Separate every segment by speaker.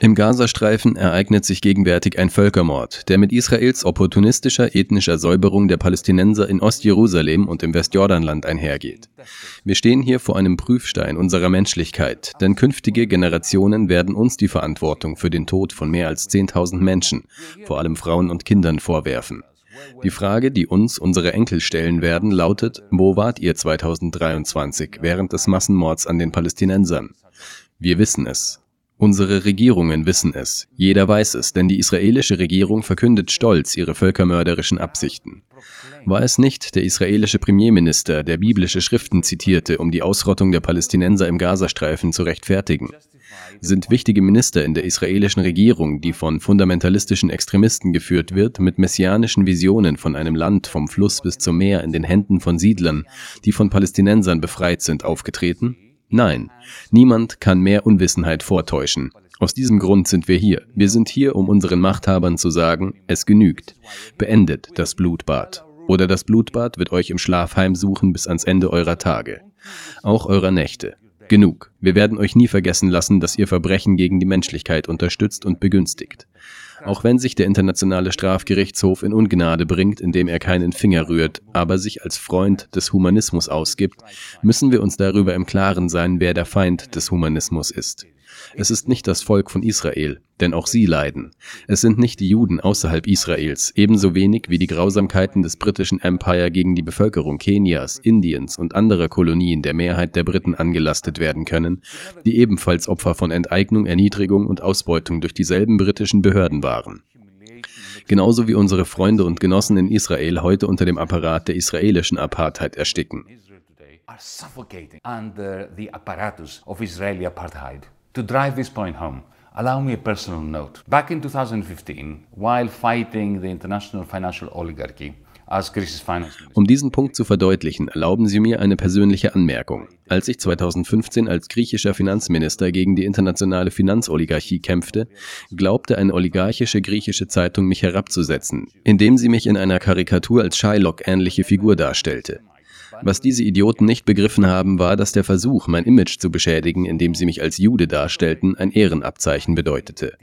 Speaker 1: Im Gazastreifen ereignet sich gegenwärtig ein Völkermord, der mit Israels opportunistischer ethnischer Säuberung der Palästinenser in Ostjerusalem und im Westjordanland einhergeht. Wir stehen hier vor einem Prüfstein unserer Menschlichkeit, denn künftige Generationen werden uns die Verantwortung für den Tod von mehr als 10.000 Menschen, vor allem Frauen und Kindern, vorwerfen. Die Frage, die uns unsere Enkel stellen werden, lautet, wo wart ihr 2023 während des Massenmords an den Palästinensern? Wir wissen es. Unsere Regierungen wissen es. Jeder weiß es, denn die israelische Regierung verkündet stolz ihre völkermörderischen Absichten. War es nicht der israelische Premierminister, der biblische Schriften zitierte, um die Ausrottung der Palästinenser im Gazastreifen zu rechtfertigen? Sind wichtige Minister in der israelischen Regierung, die von fundamentalistischen Extremisten geführt wird, mit messianischen Visionen von einem Land vom Fluss bis zum Meer in den Händen von Siedlern, die von Palästinensern befreit sind, aufgetreten? Nein, niemand kann mehr Unwissenheit vortäuschen. Aus diesem Grund sind wir hier. Wir sind hier, um unseren Machthabern zu sagen, es genügt. Beendet das Blutbad. Oder das Blutbad wird euch im Schlaf heimsuchen bis ans Ende eurer Tage. Auch eurer Nächte. Genug. Wir werden euch nie vergessen lassen, dass ihr Verbrechen gegen die Menschlichkeit unterstützt und begünstigt. Auch wenn sich der Internationale Strafgerichtshof in Ungnade bringt, indem er keinen Finger rührt, aber sich als Freund des Humanismus ausgibt, müssen wir uns darüber im Klaren sein, wer der Feind des Humanismus ist. Es ist nicht das Volk von Israel, denn auch sie leiden. Es sind nicht die Juden außerhalb Israels, ebenso wenig wie die Grausamkeiten des britischen Empire gegen die Bevölkerung Kenias, Indiens und anderer Kolonien der Mehrheit der Briten angelastet werden können, die ebenfalls Opfer von Enteignung, Erniedrigung und Ausbeutung durch dieselben britischen Behörden waren genauso wie unsere Freunde und Genossen in Israel heute unter dem Apparat der israelischen Apartheid ersticken.
Speaker 2: To drive this point home, allow me a personal note. Back in 2015, while fighting the international financial oligarchy,
Speaker 1: um diesen Punkt zu verdeutlichen, erlauben Sie mir eine persönliche Anmerkung. Als ich 2015 als griechischer Finanzminister gegen die internationale Finanzoligarchie kämpfte, glaubte eine oligarchische griechische Zeitung mich herabzusetzen, indem sie mich in einer Karikatur als Shylock-ähnliche Figur darstellte. Was diese Idioten nicht begriffen haben, war, dass der Versuch, mein Image zu beschädigen, indem sie mich als Jude darstellten, ein Ehrenabzeichen bedeutete.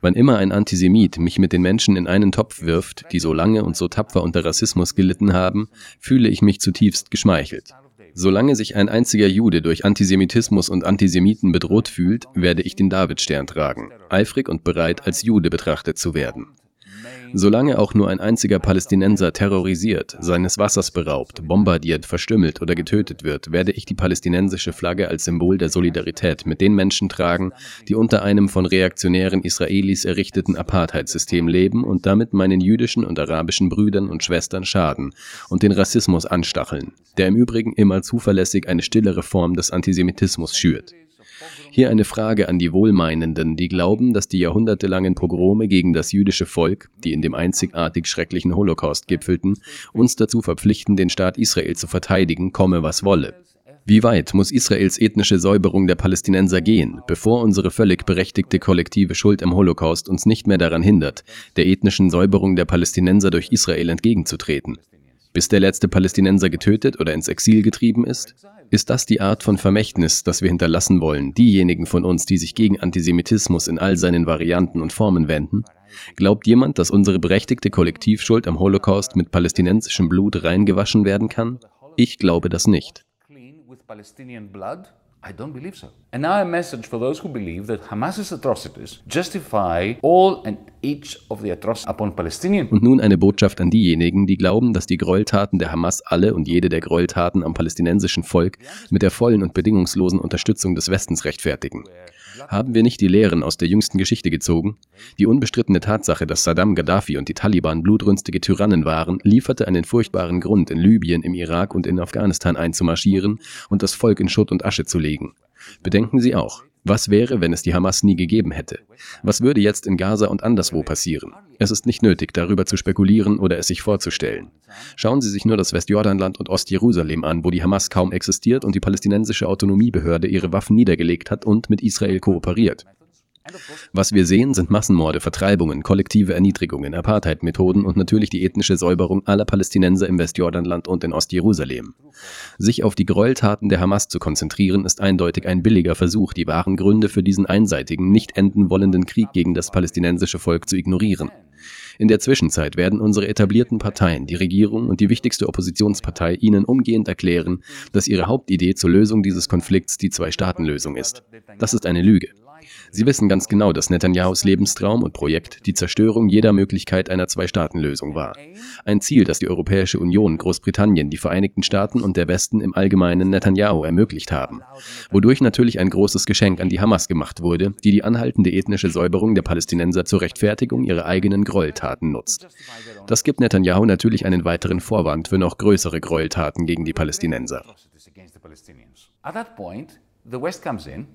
Speaker 1: Wann immer ein Antisemit mich mit den Menschen in einen Topf wirft, die so lange und so tapfer unter Rassismus gelitten haben, fühle ich mich zutiefst geschmeichelt. Solange sich ein einziger Jude durch Antisemitismus und Antisemiten bedroht fühlt, werde ich den Davidstern tragen, eifrig und bereit, als Jude betrachtet zu werden. Solange auch nur ein einziger Palästinenser terrorisiert, seines Wassers beraubt, bombardiert, verstümmelt oder getötet wird, werde ich die palästinensische Flagge als Symbol der Solidarität mit den Menschen tragen, die unter einem von reaktionären Israelis errichteten Apartheidssystem leben und damit meinen jüdischen und arabischen Brüdern und Schwestern schaden und den Rassismus anstacheln, der im Übrigen immer zuverlässig eine stillere Form des Antisemitismus schürt. Hier eine Frage an die Wohlmeinenden, die glauben, dass die jahrhundertelangen Pogrome gegen das jüdische Volk, die in dem einzigartig schrecklichen Holocaust gipfelten, uns dazu verpflichten, den Staat Israel zu verteidigen, komme was wolle. Wie weit muss Israels ethnische Säuberung der Palästinenser gehen, bevor unsere völlig berechtigte kollektive Schuld am Holocaust uns nicht mehr daran hindert, der ethnischen Säuberung der Palästinenser durch Israel entgegenzutreten? Bis der letzte Palästinenser getötet oder ins Exil getrieben ist? Ist das die Art von Vermächtnis, das wir hinterlassen wollen, diejenigen von uns, die sich gegen Antisemitismus in all seinen Varianten und Formen wenden? Glaubt jemand, dass unsere berechtigte Kollektivschuld am Holocaust mit palästinensischem Blut reingewaschen werden kann? Ich glaube das nicht. I don't believe so. And now a message for those who believe that Hamas's atrocities justify all and each of the atrocities upon Palestinians. Und nun eine Botschaft an diejenigen, die glauben, dass die Gräueltaten der Hamas alle und jede der Gräueltaten am palästinensischen Volk mit der vollen und bedingungslosen Unterstützung des Westens rechtfertigen. Haben wir nicht die Lehren aus der jüngsten Geschichte gezogen? Die unbestrittene Tatsache, dass Saddam Gaddafi und die Taliban blutrünstige Tyrannen waren, lieferte einen furchtbaren Grund, in Libyen, im Irak und in Afghanistan einzumarschieren und das Volk in Schutt und Asche zu legen. Bedenken Sie auch, was wäre, wenn es die Hamas nie gegeben hätte? Was würde jetzt in Gaza und anderswo passieren? Es ist nicht nötig, darüber zu spekulieren oder es sich vorzustellen. Schauen Sie sich nur das Westjordanland und Ostjerusalem an, wo die Hamas kaum existiert und die palästinensische Autonomiebehörde ihre Waffen niedergelegt hat und mit Israel kooperiert. Was wir sehen, sind Massenmorde, Vertreibungen, kollektive Erniedrigungen, Apartheid-Methoden und natürlich die ethnische Säuberung aller Palästinenser im Westjordanland und in Ostjerusalem. Sich auf die Gräueltaten der Hamas zu konzentrieren, ist eindeutig ein billiger Versuch, die wahren Gründe für diesen einseitigen, nicht enden wollenden Krieg gegen das palästinensische Volk zu ignorieren. In der Zwischenzeit werden unsere etablierten Parteien, die Regierung und die wichtigste Oppositionspartei Ihnen umgehend erklären, dass ihre Hauptidee zur Lösung dieses Konflikts die Zwei-Staaten-Lösung ist. Das ist eine Lüge. Sie wissen ganz genau, dass Netanyahus Lebenstraum und Projekt die Zerstörung jeder Möglichkeit einer Zwei-Staaten-Lösung war. Ein Ziel, das die Europäische Union, Großbritannien, die Vereinigten Staaten und der Westen im Allgemeinen Netanyahu ermöglicht haben. Wodurch natürlich ein großes Geschenk an die Hamas gemacht wurde, die die anhaltende ethnische Säuberung der Palästinenser zur Rechtfertigung ihrer eigenen Gräueltaten nutzt. Das gibt Netanyahu natürlich einen weiteren Vorwand für noch größere Gräueltaten gegen die Palästinenser. At that point, the West comes in,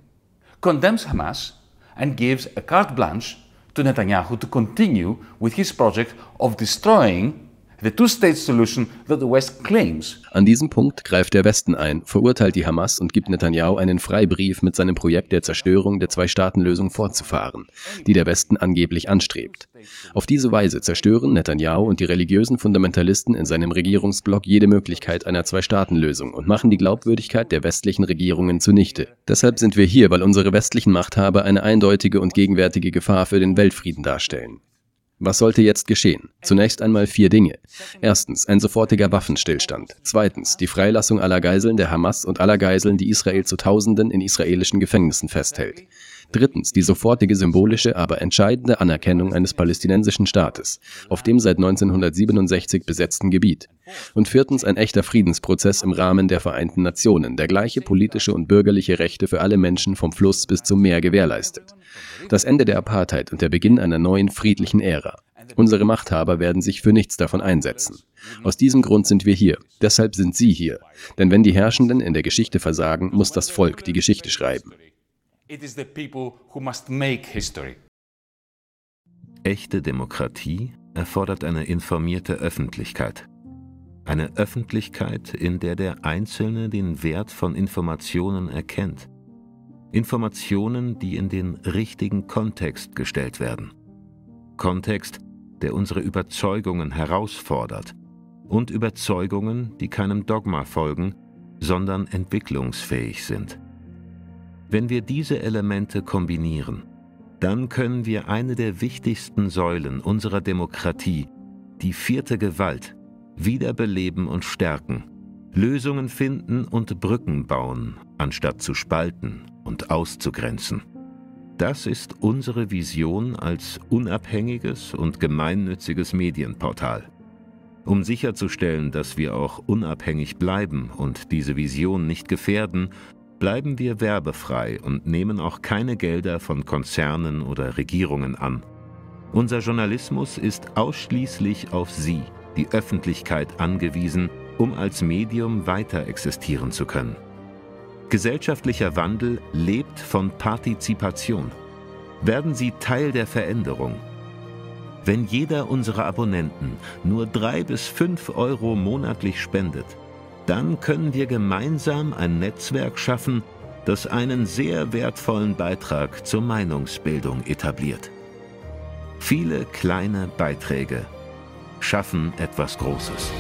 Speaker 2: condemns Hamas and gives a carte blanche to Netanyahu to continue with his project of destroying the two-state solution that the West claims.
Speaker 1: An diesem Punkt greift der Westen ein, verurteilt die Hamas und gibt Netanyahu einen Freibrief mit seinem Projekt der Zerstörung der Zwei-Staaten-Lösung fortzufahren, die der Westen angeblich anstrebt. Auf diese Weise zerstören Netanyahu und die religiösen Fundamentalisten in seinem Regierungsblock jede Möglichkeit einer Zwei-Staaten-Lösung und machen die Glaubwürdigkeit der westlichen Regierungen zunichte. Deshalb sind wir hier, weil unsere westlichen Machthaber eine eindeutige und gegenwärtige Gefahr für den Weltfrieden darstellen. Was sollte jetzt geschehen? Zunächst einmal vier Dinge. Erstens ein sofortiger Waffenstillstand. Zweitens die Freilassung aller Geiseln der Hamas und aller Geiseln, die Israel zu Tausenden in israelischen Gefängnissen festhält. Drittens die sofortige symbolische, aber entscheidende Anerkennung eines palästinensischen Staates auf dem seit 1967 besetzten Gebiet. Und viertens ein echter Friedensprozess im Rahmen der Vereinten Nationen, der gleiche politische und bürgerliche Rechte für alle Menschen vom Fluss bis zum Meer gewährleistet. Das Ende der Apartheid und der Beginn einer neuen friedlichen Ära. Unsere Machthaber werden sich für nichts davon einsetzen. Aus diesem Grund sind wir hier. Deshalb sind Sie hier. Denn wenn die Herrschenden in der Geschichte versagen, muss das Volk die Geschichte schreiben. It is the people who must make
Speaker 3: history. Echte Demokratie erfordert eine informierte Öffentlichkeit. Eine Öffentlichkeit, in der der Einzelne den Wert von Informationen erkennt. Informationen, die in den richtigen Kontext gestellt werden. Kontext, der unsere Überzeugungen herausfordert und Überzeugungen, die keinem Dogma folgen, sondern entwicklungsfähig sind. Wenn wir diese Elemente kombinieren, dann können wir eine der wichtigsten Säulen unserer Demokratie, die vierte Gewalt, wiederbeleben und stärken, Lösungen finden und Brücken bauen, anstatt zu spalten und auszugrenzen. Das ist unsere Vision als unabhängiges und gemeinnütziges Medienportal. Um sicherzustellen, dass wir auch unabhängig bleiben und diese Vision nicht gefährden, bleiben wir werbefrei und nehmen auch keine Gelder von Konzernen oder Regierungen an. Unser Journalismus ist ausschließlich auf Sie, die Öffentlichkeit, angewiesen, um als Medium weiter existieren zu können. Gesellschaftlicher Wandel lebt von Partizipation. Werden Sie Teil der Veränderung. Wenn jeder unserer Abonnenten nur drei bis fünf Euro monatlich spendet, dann können wir gemeinsam ein Netzwerk schaffen, das einen sehr wertvollen Beitrag zur Meinungsbildung etabliert. Viele kleine Beiträge schaffen etwas Großes.